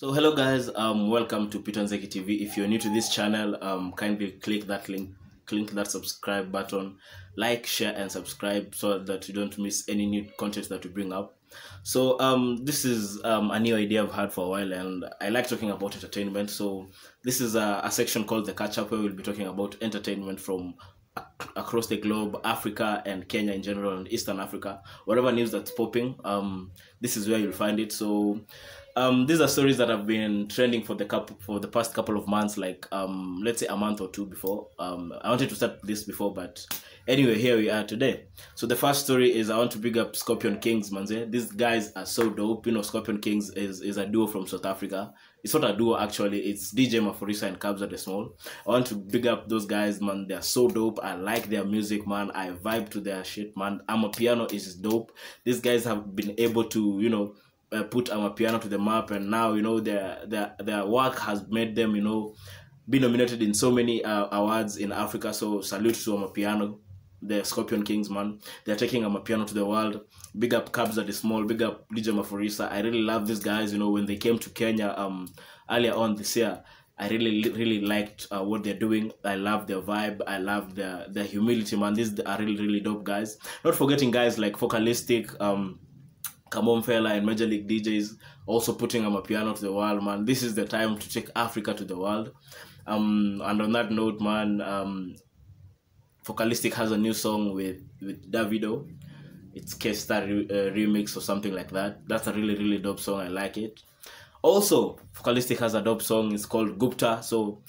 So hello guys, um, welcome to Peter Nzeki TV. If you're new to this channel, um, kindly click that link, click that subscribe button, like, share, and subscribe so that you don't miss any new content that we bring up. So um, this is um, a new idea I've had for a while, and I like talking about entertainment. So this is a, a section called the Catch Up, where we'll be talking about entertainment from ac- across the globe, Africa and Kenya in general, and Eastern Africa. Whatever news that's popping, um, this is where you'll find it. So um, these are stories that have been trending for the couple for the past couple of months, like um, let's say a month or two before. Um, I wanted to start this before, but anyway, here we are today. So the first story is I want to big up Scorpion Kings, manze. These guys are so dope. You know, Scorpion Kings is, is a duo from South Africa. It's not a duo actually. It's DJ Maphorisa and Kabza De Small. I want to big up those guys, man. They're so dope. I like their music, man. I vibe to their shit, man. Amapiano is dope. These guys have been able to, you know, uh, put Amapiano to the map, and now you know their their their work has made them you know be nominated in so many uh, awards in Africa. So salute to Amapiano, the Scorpion Kings, man. They're taking Amapiano to the world. Big up Kabza De Small, big up DJ Maphorisa. I really love these guys. You know when they came to Kenya um earlier on this year. I really, really liked uh, what they're doing. I love their vibe. I love their their humility, man. These are really, really dope guys. Not forgetting guys like Focalistic, um, Kamo Mphela and Major League DJs also putting a piano to the world, man. This is the time to take Africa to the world. Um, and on that note, man, um, Focalistic has a new song with with Davido. It's Ke Star re- uh, remix or something like that. That's a really really dope song. I like it. Also, Focalistic has a dope song. It's called Gupta. So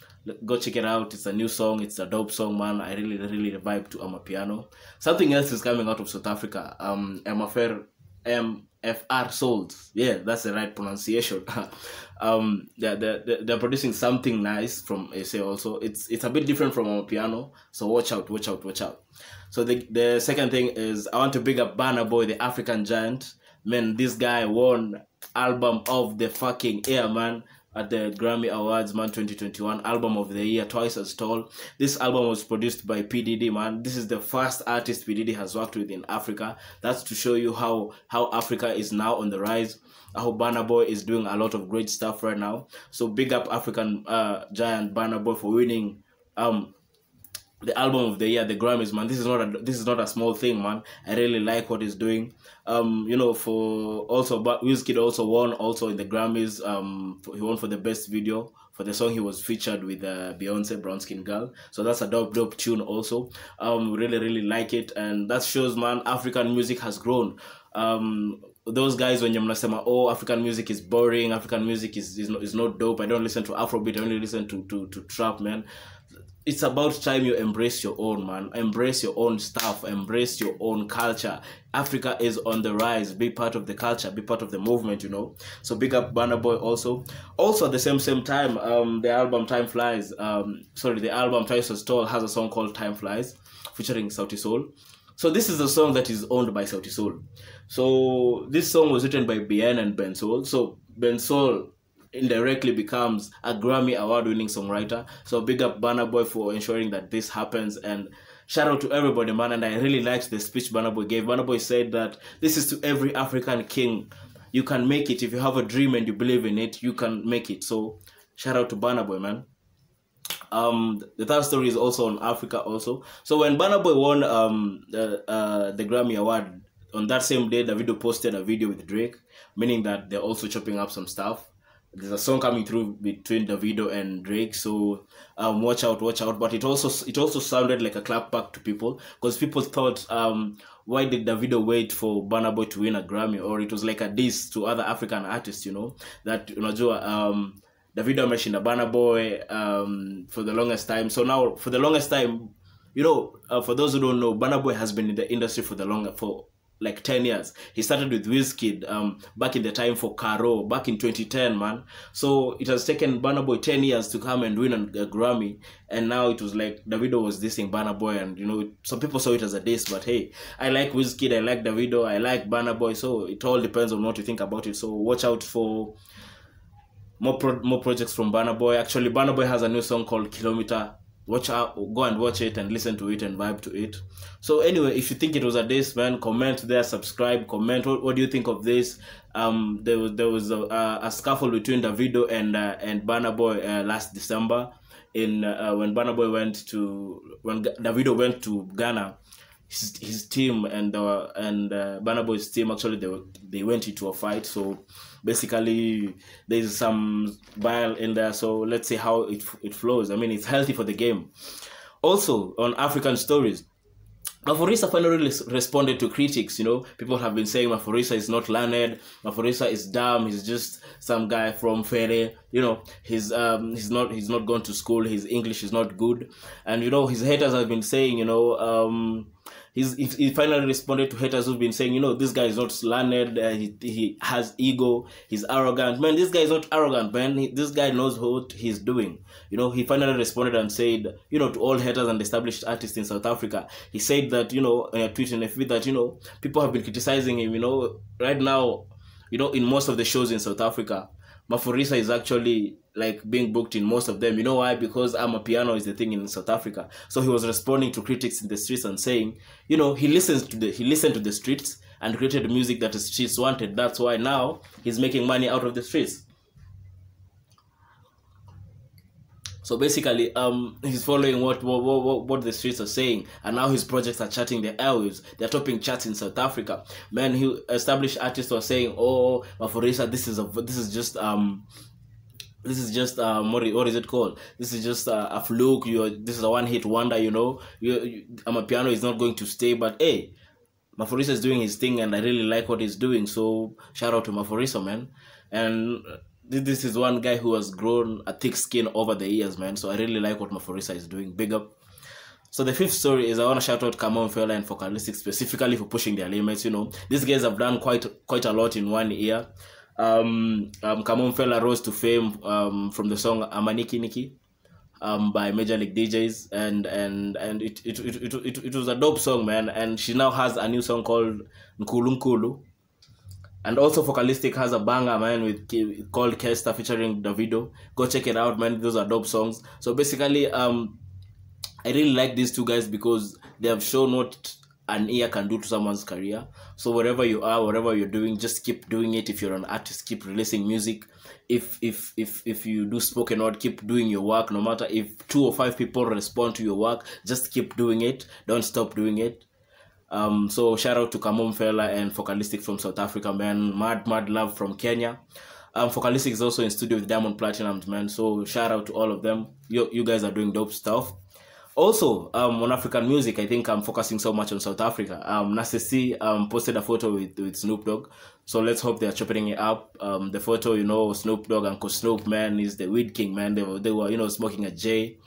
go check it out. It's a new song. It's a dope song, man. I really really vibe to Amapiano. Something else is coming out of South Africa. Um, Emafer MFR Souls. Yeah, that's the right pronunciation. um, they're, they're, they're producing something nice from SA also. It's it's a bit different from Amapiano, so watch out, watch out, watch out. So the the second thing is I want to big up Burna Boy, the African giant. Man, this guy won album of the fucking year, man at the Grammy Awards, man, 2021, album of the year, twice as tall. This album was produced by PDD, man. This is the first artist PDD has worked with in Africa. That's to show you how how Africa is now on the rise. How Burna Boy is doing a lot of great stuff right now. So big up African uh, giant Burna Boy for winning um the album of the year, the Grammys, man. This is not a this is not a small thing, man. I really like what he's doing. Um, you know, for also, but Wizkid also won also in the Grammys. Um, he won for the best video for the song he was featured with uh, Beyonce, Brown Skin Girl. So that's a dope, dope tune also. Um, really, really like it, and that shows, man, African music has grown. Um, those guys when you're mnasema oh african music is boring african music is, is, not, is not dope i don't listen to afrobeat i only listen to, to, to trap man it's about time you embrace your own man. Embrace your own stuff. Embrace your own culture. Africa is on the rise. Be part of the culture. Be part of the movement you know. So big up Burna Boy also. Also at the same same time um the album time flies um sorry the album twice as tall has a song called time flies featuring Sauti Sol. So this is a song that is owned by Sauti Sol. So this song was written by bien and Bensoul. So Bensoul indirectly becomes a Grammy award winning songwriter. So big up Burna Boy for ensuring that this happens and shout out to everybody man and I really liked the speech Burna Boy gave. Burna Boy said that this is to every African king. You can make it if you have a dream and you believe in it, you can make it. So shout out to Burna Boy man. Um, the third story is also on Africa also. So when Burna Boy won um the uh, the Grammy award on that same day, Davido posted a video with Drake, meaning that they're also chopping up some stuff there's a song coming through between Davido and Drake, so um, watch out, watch out. But it also it also sounded like a clap back to people because people thought, um, why did Davido wait for Burna Boy to win a Grammy? Or it was like a diss to other African artists, you know, that unajua um, Davido ameshinda Burna Boy um, for the longest time. So now for the longest time, you know, uh, for those who don't know, Burna Boy has been in the industry for the long for like 10 years. He started with Wizkid um, back in the time for Caro, back in 2010, man. So it has taken Burna Boy 10 years to come and win a, Grammy. And now it was like Davido was dissing Burna Boy. And, you know, some people saw it as a diss. But hey, I like Wizkid, I like Davido, I like Burna Boy. So it all depends on what you think about it. So watch out for more pro- more projects from Burna Boy. Actually, Burna Boy has a new song called Kilometer watch out go and watch it and listen to it and vibe to it. So anyway if you think it was a diss man comment there subscribe comment. What, what do you think of this? Um there was there was a, a, a scuffle between davido and uh, and Burna boy uh, last december in uh, when Burna boy went to when davido went to ghana his, his team and uh, and uh, Boy's team actually they they went into a fight. So basically, there's some bile in there. So let's see how it it flows. I mean, it's healthy for the game. Also on African stories. Maphorisa finally responded to critics. You know, people have been saying Maphorisa is not learned. Maphorisa is dumb. He's just some guy from Fere. You know, he's um he's not he's not gone to school. His English is not good, and you know his haters have been saying you know um he's he finally responded to haters who've been saying, you know, this guy is not learned, uh, he, he has ego, he's arrogant. Man, this guy is not arrogant, man. He, this guy knows what he's doing. You know, he finally responded and said, you know, to all haters and established artists in South Africa, he said that, you know, in a tweet a feed that, you know, people have been criticizing him, you know, right now, you know, in most of the shows in South Africa, Maphorisa is actually like being booked in most of them. You know why? Because Amapiano is the thing in South Africa. So he was responding to critics in the streets and saying, you know, he listens to the he listened to the streets and created music that the streets wanted. That's why now he's making money out of the streets. So basically, um, he's following what, what what what the streets are saying, and now his projects are charting the airwaves. They're topping charts in South Africa. Man, he established artists were saying, "Oh, Maphorisa, this is a this is just um." This is just um, what, is it called? This is just uh, a fluke. You this is a one hit wonder. You know, you, you, Amapiano is not going to stay. But hey, Maphorisa is doing his thing, and I really like what he's doing. So shout out to Maphorisa, man. And this is one guy who has grown a thick skin over the years, man. So I really like what Maphorisa is doing. Big up. So the fifth story is I want to shout out Kamo Mphela and Focalistic specifically for pushing their limits. You know, these guys have done quite quite a lot in one year. Um, um, Kamo Mphela rose to fame um, from the song Amanikiniki um, by Major League DJs, and and and it it, it, it, it, it was a dope song, man. And she now has a new song called Nkulunkulu and also Focalistic has a banger, man, with called Ke Star featuring Davido. Go check it out, man. Those are dope songs. So basically, um, I really like these two guys because they have shown what an ear can do to someone's career. So wherever you are, whatever you're doing, just keep doing it. If you're an artist, keep releasing music. If if if if you do spoken word, keep doing your work. No matter if two or five people respond to your work, just keep doing it. Don't stop doing it. Um, so shout out to Kamo Mphela and Focalistic from South Africa, man. Mad, mad love from Kenya. Um, Focalistic is also in studio with Diamond Platnumz, man. So shout out to all of them. You, you guys are doing dope stuff. Also, um, on African music, I think I'm focusing so much on South Africa. Um, Nasty C um, posted a photo with, with Snoop Dogg. So let's hope they're chopping it up. Um, the photo, you know, Snoop Dogg, Uncle Snoop, man, is the weed king, man. They were, they were, you know, smoking a J.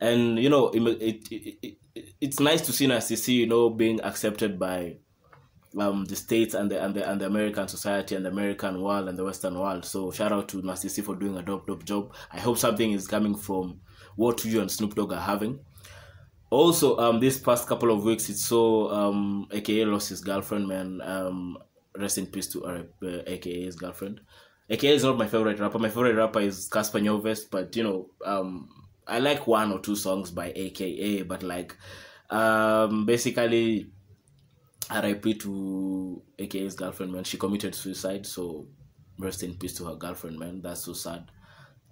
And, you know, it, it, it, it's nice to see Nasty C, you know, being accepted by um the states and the and the and the American society and the American world and the Western world. So shout out to Nasty C for doing a dope dope job. I hope something is coming from what you and Snoop Dogg are having. Also, um, this past couple of weeks, it's so um, AKA lost his girlfriend, man. Um, rest in peace to our uh, AKA's girlfriend. AKA is not my favorite rapper. My favorite rapper is Cassper Nyovest, but you know, um, I like one or two songs by AKA, but like, um, basically, RIP to AKA's girlfriend, man. She committed suicide, so rest in peace to her girlfriend, man. That's so sad.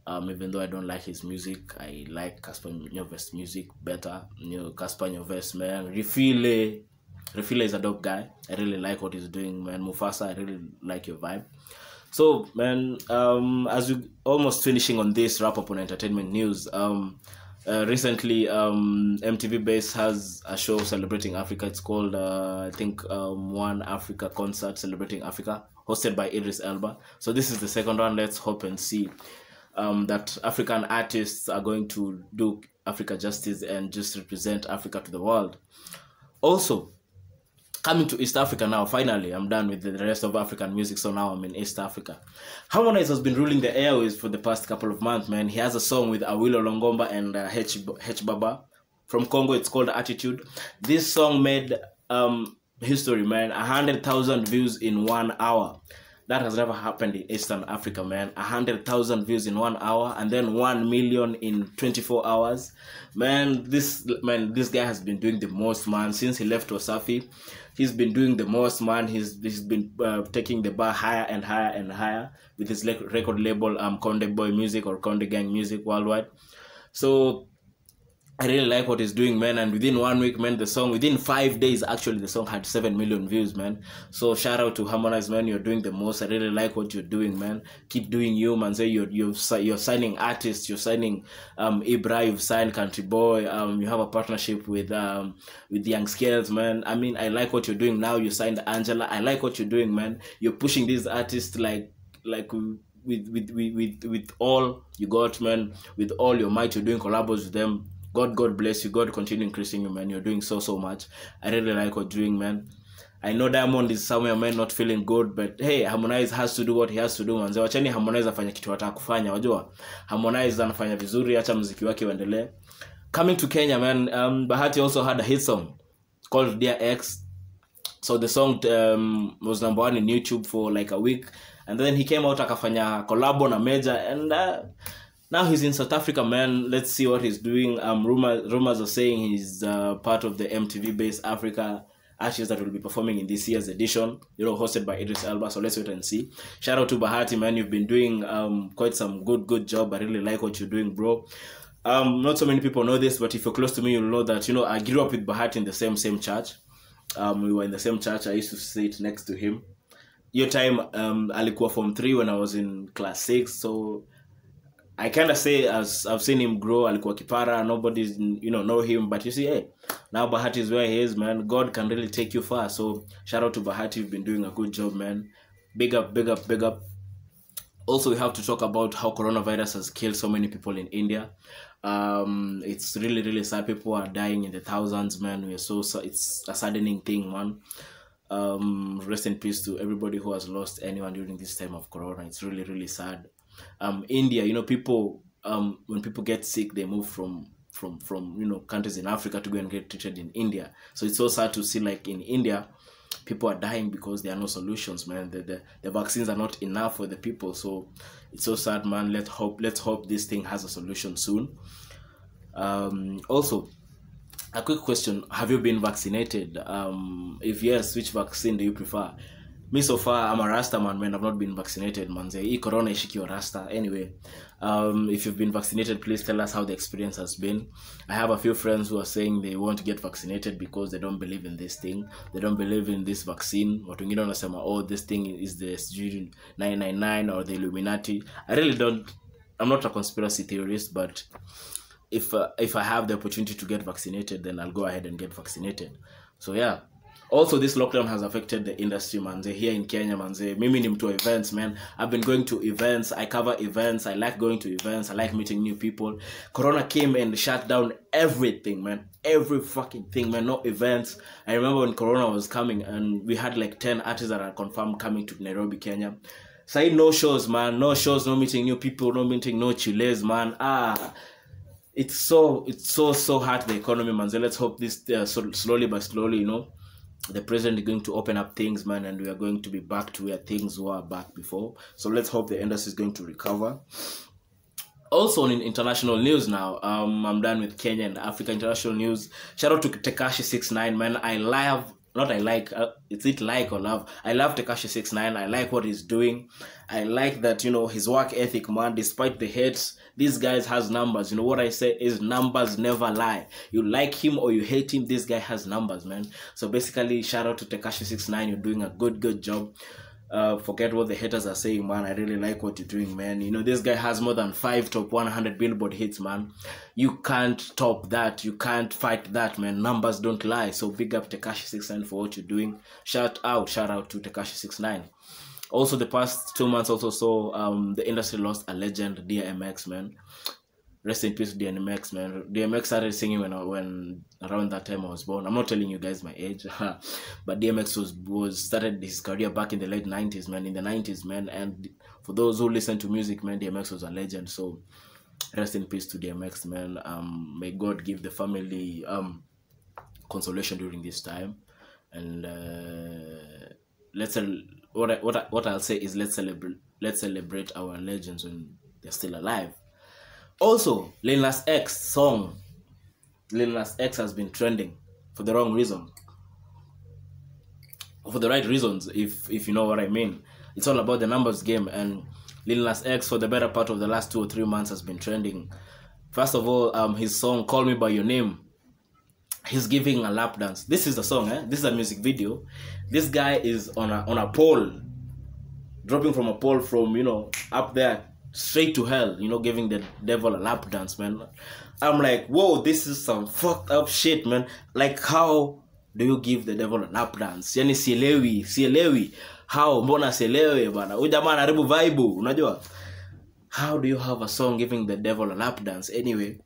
Um, even though I don't like his music, I like Cassper Nyovest's music better. You know, Cassper Nyovest, man. Refiloe, Refiloe is a dope guy. I really like what he's doing, man. Mufasa, I really like your vibe. So, man, um, as we almost finishing on this wrap up on entertainment news, um, uh, recently um, MTV Base has a show celebrating Africa. It's called, uh, I think, um, One Africa Concert Celebrating Africa, hosted by Idris Elba. So this is the second one. Let's hope and see um, that African artists are going to do Africa justice and just represent Africa to the world. Also, coming to East Africa now, finally, I'm done with the rest of African music, so now I'm in East Africa. Harmonize has been ruling the airways for the past couple of months, man. He has a song with Awilo Longomba and uh, H, H Baba from Congo. It's called Attitude. This song made um, history, man. 100,000 views in one hour. That has never happened in Eastern Africa, man. A hundred thousand views in one hour, and then one million in twenty four hours, man. This man, this guy has been doing the most, man, since he left Wasafi. He's been doing the most, man. He's he's been uh, taking the bar higher and higher and higher with his record label, um, Konde Boy Music or Konde Gang Music worldwide. So I really like what he's doing, man. And within one week, man, the song within five days, actually, the song had seven million views, man. So shout out to Harmonize, man. You're doing the most. I really like what you're doing, man. Keep doing you, man. Say you're you're you're signing artists. You're signing um Ibra. You've signed Country Boy. Um, you have a partnership with um with Young Skales, man. I mean, I like what you're doing now. You signed Angela. I like what you're doing, man. You're pushing these artists like like with with with with, with all you got, man. With all your might, you're doing collabs with them God, God bless you. God continue increasing you, man. You're doing so, so much. I really like what you're doing, man. I know Diamond is somewhere, man, not feeling good, but hey, Harmonize has to do what he has to do, manze. Wacheni Harmonize afanye kitu ataka kufanya, wajua. Harmonize anafanya vizuri, acha muziki wake uendelee. Coming to Kenya, man, um, Bahati also had a hit song called Dear X. So the song um, was number one in YouTube for like a week, and then he came out akafanya collab na Major, and uh, now he's in South Africa, man. Let's see what he's doing. Um, rumor, rumors are saying he's uh, part of the MTV Base Africa Ashes that will be performing in this year's edition, you know, hosted by Idris Elba. So let's wait and see. Shout out to Bahati, man. You've been doing um, quite some good, good job. I really like what you're doing, bro. Um, not so many people know this, but if you're close to me, you'll know that, you know, I grew up with Bahati in the same, same church. Um, we were in the same church. I used to sit next to him. Your time, um, alikuwa form three when I was in class six. So I kind of say as I've seen him grow, alikuwa kipara, nobody's you know know him, but you see, hey, now Bahati is where he is, man. God can really take you far. So shout out to Bahati, you've been doing a good job, man. Big up, big up, big up. Also, we have to talk about how coronavirus has killed so many people in India. Um, it's really, really sad. People are dying in the thousands, man. We're so, so it's a saddening thing, man. Um, rest in peace to everybody who has lost anyone during this time of corona. It's really, really sad um india you know people um when people get sick they move from from from you know countries in africa to go and get treated in india. So it's so sad to see like in india people are dying because there are no solutions man. The, the, the vaccines are not enough for the people. So it's so sad man. Let's hope let's hope this thing has a solution soon. Um also a quick question. Have you been vaccinated? Um if yes which vaccine do you prefer me so far i'm a rasta man man i've not been vaccinated manze hii corona ishikiwa rasta. Anyway um, if you've been vaccinated please tell us how the experience has been. I have a few friends who are saying they won't get vaccinated because they don't believe in this thing. They don't believe in this vaccine. What watu wengine wanasema oh this thing is the sijui 999 or the illuminati. I really don't i'm not a conspiracy theorist but if uh, if i have the opportunity to get vaccinated then i'll go ahead and get vaccinated. So yeah also this lockdown has affected the industry manze. Here in kenya manze. Mimi ni mtu events man. I've been going to events. I cover events. I like going to events. I like meeting new people. Corona came and shut down everything man. Every fucking thing man. No events. I remember when corona was coming and we had like 10 artists that are confirmed coming to nairobi kenya. Say no shows man. No shows no meeting new people no meeting no chiles man. Ah it's so it's so so hard the economy man so let's hope this uh, so slowly but slowly you know the president is going to open up things man and we are going to be back to where things were back before so let's hope the industry is going to recover also in international news now um i'm done with kenya and africa international news shout out to tekashi 69 man i love not I like uh, it's it like or love. I love Tekashi 69. I like what he's doing. I like that you know his work ethic, man. Despite the hates, this guy has numbers. You know what I say is numbers never lie. You like him or you hate him, this guy has numbers, man. So basically, shout out to Tekashi 69. You're doing a good, good job. Uh, forget what the haters are saying, man. I really like what you're doing, man. You know, this guy has more than five top 100 Billboard hits, man. You can't top that. You can't fight that, man. Numbers don't lie. So big up Tekashi69 for what you're doing. Shout out, shout out to Tekashi69. Also, the past two months also saw um, the industry lost a legend, DMX, man. Rest in peace, DMX, man. DMX started singing when when around that time I was born. I'm not telling you guys my age, but DMX was was started his career back in the late 90s, man. In the 90s, man. And for those who listen to music, man, DMX was a legend. So rest in peace to DMX, man. Um, may God give the family um consolation during this time, and uh, let's uh, what I, what I, what I'll say is let's celebrate let's celebrate our legends when they're still alive. Also, Lil Nas X song, Lil Nas X has been trending for the wrong reason, for the right reasons. If if you know what I mean, it's all about the numbers game. And Lil Nas X for the better part of the last two or three months has been trending. First of all, um, his song "Call Me by Your Name." He's giving a lap dance. This is the song, eh? This is a music video. This guy is on a on a pole, dropping from a pole from you know up there straight to hell. You know, giving the devil a lap dance, man. I'm like, whoa, this is some fucked up shit, man. Like, how do you give the devil a lap dance? Yani sielewi, sielewi. How? Mbona sielewi bana? Huyu jamaa vibe, unajua? How do you have a song giving the devil a lap dance? Anyway,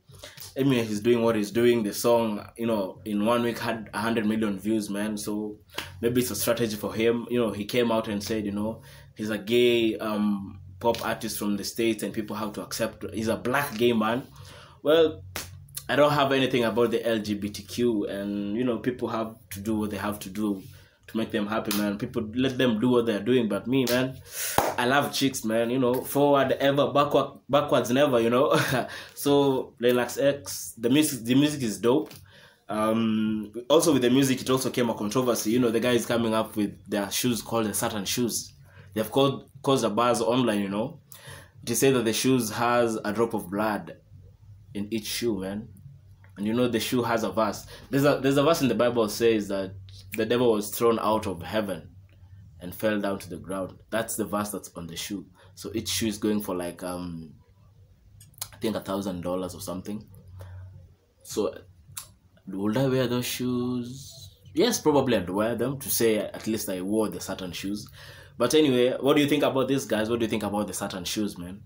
anyway, he's doing what he's doing. The song, you know, in one week had 100 million views, man. So maybe it's a strategy for him. You know, he came out and said, you know, he's a gay um, pop artist from the States and people have to accept. He's a black gay man. Well, I don't have anything about the LGBTQ, and you know, people have to do what they have to do to make them happy, man. People let them do what they're doing, but me, man, I love chicks, man. You know, forward ever, backward, backwards never. You know, so Relax X, the music, the music is dope. Um, also with the music, it also came a controversy. You know, the guy is coming up with their shoes called the Satan shoes. They've called caused a buzz online. You know, to say that the shoes has a drop of blood in each shoe, man. And you know the shoe has a verse. There's a there's a verse in the Bible says that the devil was thrown out of heaven and fell down to the ground. That's the verse that's on the shoe. So each shoe is going for like um I think a thousand dollars or something. So would I wear those shoes? Yes, probably I'd wear them to say at least I wore the Satan shoes. But anyway, what do you think about this, guys? What do you think about the Satan shoes, man?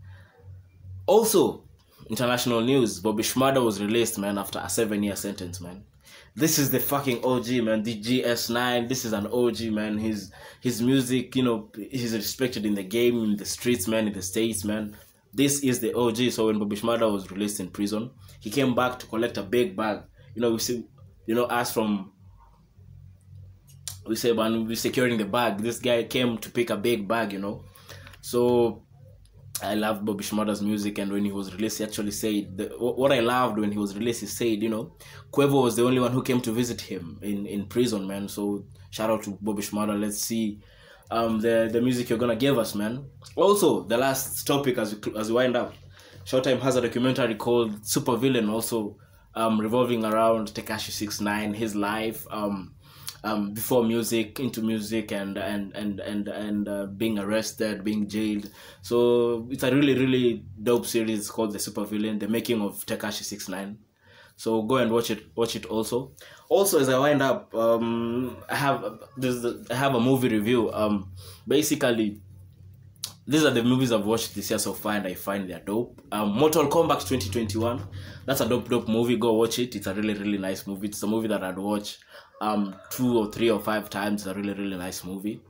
Also, international news: Bobby Shmurda was released, man, after a seven-year sentence, man. This is the fucking OG, man. The GS9. This is an OG, man. His his music, you know, he's respected in the game, in the streets, man, in the states, man. This is the OG. So when Bobby Shmurda was released in prison, he came back to collect a big bag. You know, we see, you know, us from we say when we securing the bag. This guy came to pick a big bag, you know. So I loved Bobby Shmurda's music, and when he was released, he actually said the, what I loved when he was released. He said, you know, Quavo was the only one who came to visit him in, in prison, man. So shout out to Bobby Shmurda. Let's see um the the music you're gonna give us, man. Also, the last topic as we as we wind up, Showtime has a documentary called Super Villain, also um revolving around Tekashi Six Nine, his life, um um, before music into music and and and and and uh, being arrested being jailed so it's a really really dope series called the super villain the making of Tekashi Six Nine. so go and watch it watch it also also as i wind up um i have there's have a movie review um basically these are the movies I've watched this year so far, and I find they're dope. Um, Mortal Kombat 2021, that's a dope, dope movie. Go watch it. It's a really, really nice movie. It's a movie that I'd watch um two or three or five times. A really, really nice movie.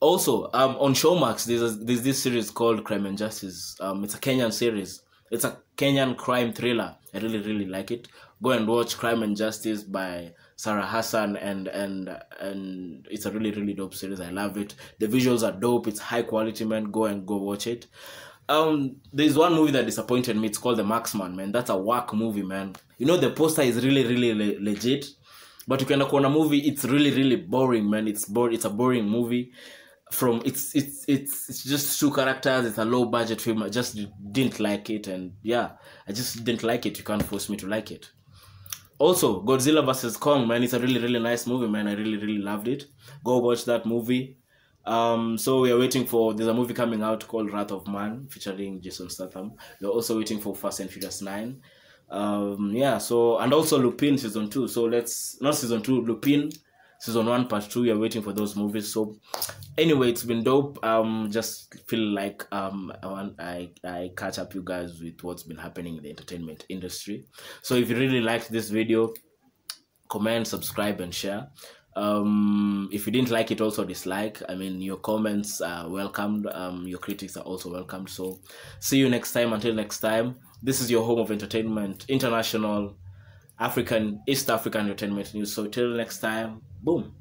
Also, um, on Showmax, there's a, there's this series called Crime and Justice. Um, it's a Kenyan series. It's a Kenyan crime thriller. I really, really like it. Go and watch Crime and Justice by Sarah Hassan and and and it's a really really dope series. I love it. The visuals are dope. It's high quality, man. Go and go watch it. Um, there's one movie that disappointed me. It's called The Marksman, man. That's a whack movie, man. You know the poster is really really le- legit, but you can on a movie. It's really really boring, man. It's bored. It's a boring movie. From it's it's it's it's just two characters. It's a low budget film. I just didn't like it, and yeah, I just didn't like it. You can't force me to like it also godzilla vs kong man it's a really really nice movie man i really really loved it go watch that movie um so we are waiting for there's a movie coming out called wrath of man featuring jason statham we're also waiting for fast and furious 9 um yeah so and also lupin season 2 so let's not season 2 lupin season 1 part 2 we are waiting for those movies. So anyway it's been dope. Um just feel like um i want i i catch up you guys with what's been happening in the entertainment industry. So if you really liked this video comment subscribe and share. Um if you didn't like it also dislike. I mean your comments are welcomed. Um your critics are also welcomed. So see you next time. Until next time this is your home of entertainment international african east african entertainment news. So till next time boom